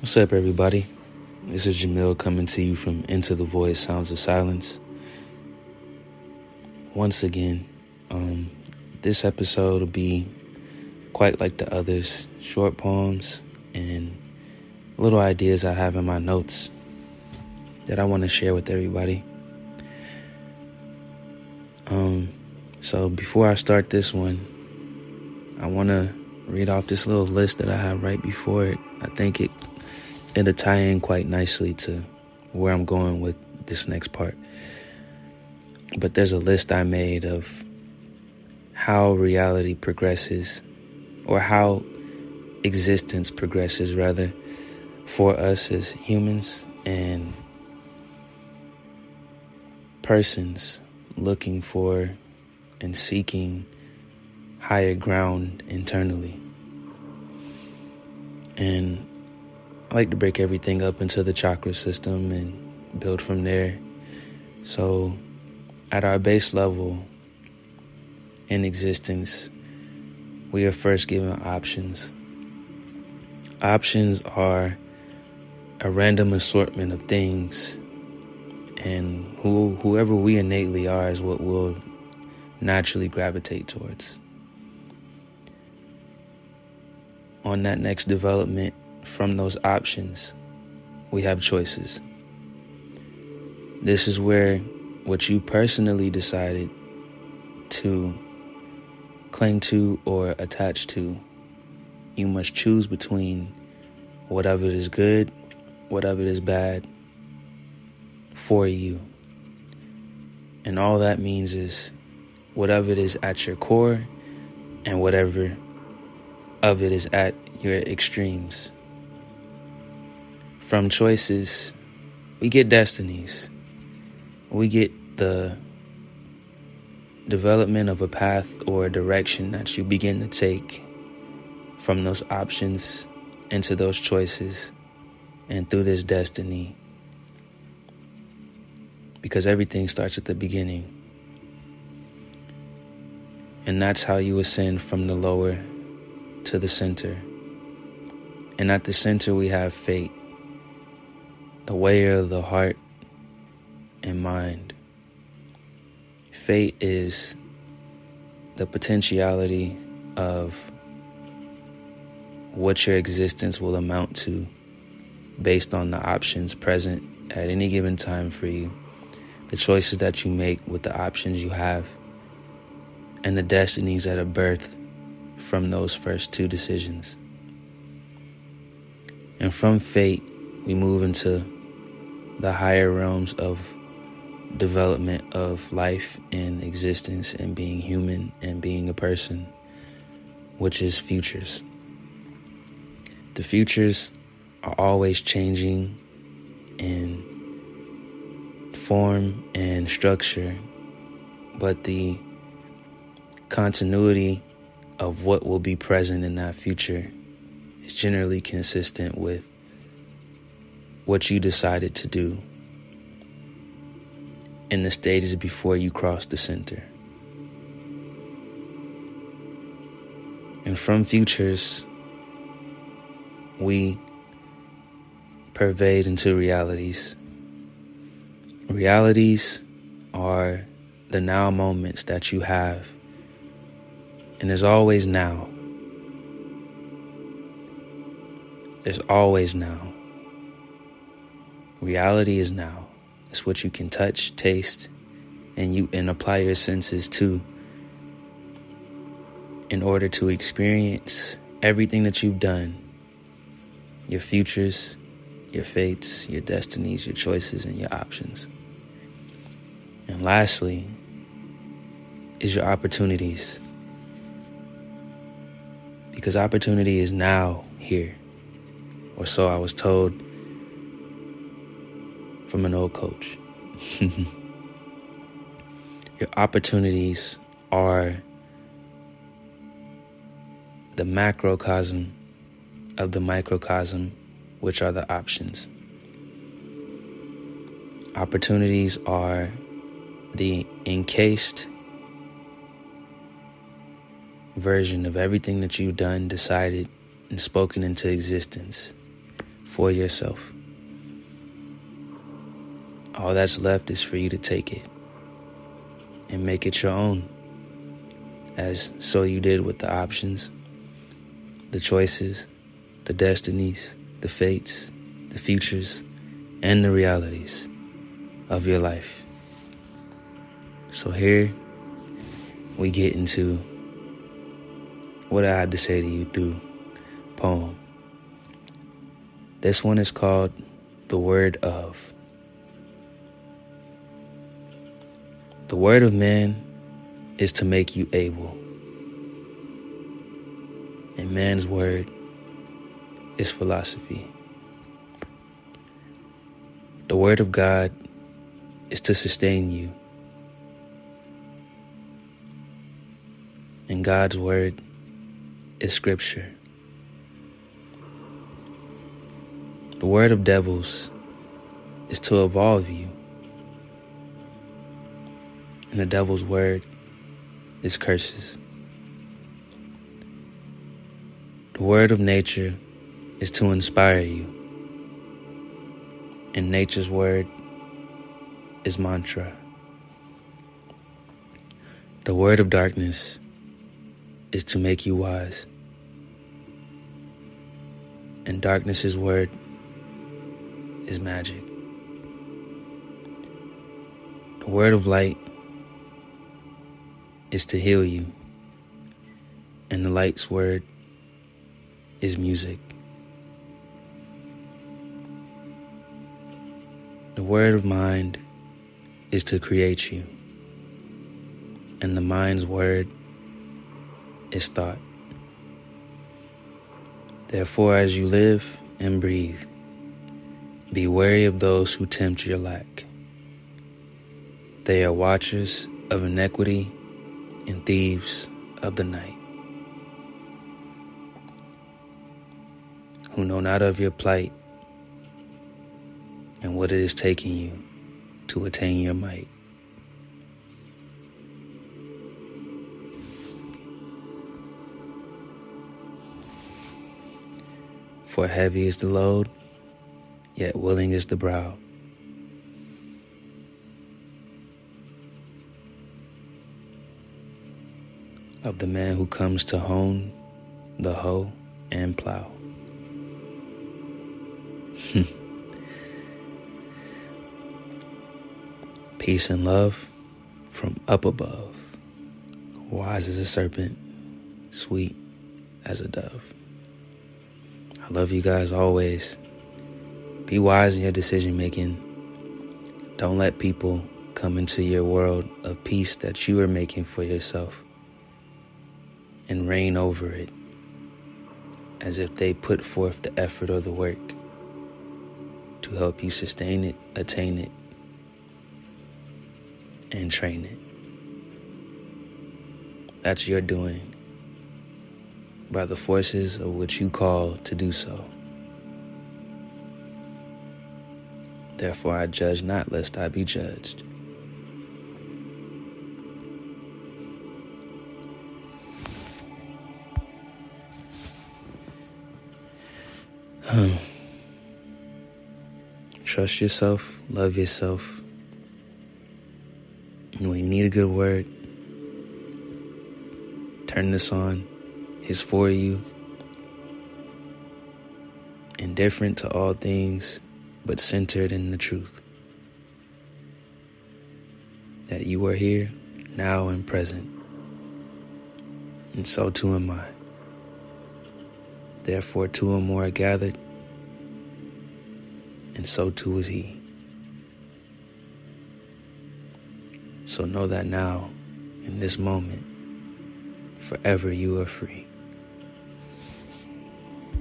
What's up, everybody? This is Jamil coming to you from Into the Void Sounds of Silence. Once again, um, this episode will be quite like the others short poems and little ideas I have in my notes that I want to share with everybody. Um, so before I start this one, I want to read off this little list that I have right before it. I think it it'll tie in quite nicely to where I'm going with this next part. But there's a list I made of how reality progresses, or how existence progresses, rather, for us as humans and persons looking for and seeking higher ground internally. And I like to break everything up into the chakra system and build from there. So, at our base level in existence, we are first given options. Options are a random assortment of things, and who, whoever we innately are is what we'll naturally gravitate towards. On that next development, from those options, we have choices. This is where what you personally decided to cling to or attach to, you must choose between whatever is good, whatever is bad for you. And all that means is whatever it is at your core and whatever of it is at your extremes. From choices, we get destinies. We get the development of a path or a direction that you begin to take from those options into those choices and through this destiny. Because everything starts at the beginning. And that's how you ascend from the lower to the center. And at the center, we have fate the way of the heart and mind. Fate is the potentiality of what your existence will amount to based on the options present at any given time for you, the choices that you make with the options you have, and the destinies that are birthed from those first two decisions. And from fate, we move into the higher realms of development of life and existence and being human and being a person, which is futures. The futures are always changing in form and structure, but the continuity of what will be present in that future is generally consistent with what you decided to do in the stages before you cross the center. And from futures, we pervade into realities. Realities are the now moments that you have, and there's always now. There's always now. Reality is now. It's what you can touch, taste, and you and apply your senses to in order to experience everything that you've done. Your futures, your fates, your destinies, your choices, and your options. And lastly, is your opportunities. Because opportunity is now here. Or so I was told from an old coach. Your opportunities are the macrocosm of the microcosm, which are the options. Opportunities are the encased version of everything that you've done, decided, and spoken into existence for yourself. All that's left is for you to take it and make it your own, as so you did with the options, the choices, the destinies, the fates, the futures, and the realities of your life. So here we get into what I had to say to you through poem. This one is called The Word of. The word of man is to make you able, and man's word is philosophy. The word of God is to sustain you, and God's word is scripture. The word of devils is to evolve you. And the devil's word is curses. The word of nature is to inspire you. And nature's word is mantra. The word of darkness is to make you wise. And darkness's word is magic. The word of light is to heal you, and the light's word is music. The word of mind is to create you, and the mind's word is thought. Therefore, as you live and breathe, be wary of those who tempt your lack. They are watchers of iniquity and thieves of the night, who know not of your plight and what it is taking you to attain your might. For heavy is the load yet willing is the brow. Of the man who comes to hone the hoe and plow. Peace and love from up above, wise as a serpent, sweet as a dove. I love you guys always. Be wise in your decision making. Don't let people come into your world of peace that you are making for yourself and reign over it as if they put forth the effort or the work to help you sustain it, attain it, and train it. That's your doing by the forces of which you call to do so. Therefore I judge not, lest I be judged. Hmm. Trust yourself, love yourself. And when you need a good word, turn this on. It's for you. Indifferent to all things but centered in the truth. That you are here, now and present, and so too am I. Therefore, two or more are gathered, and so too is He. So know that now, in this moment, forever you are free.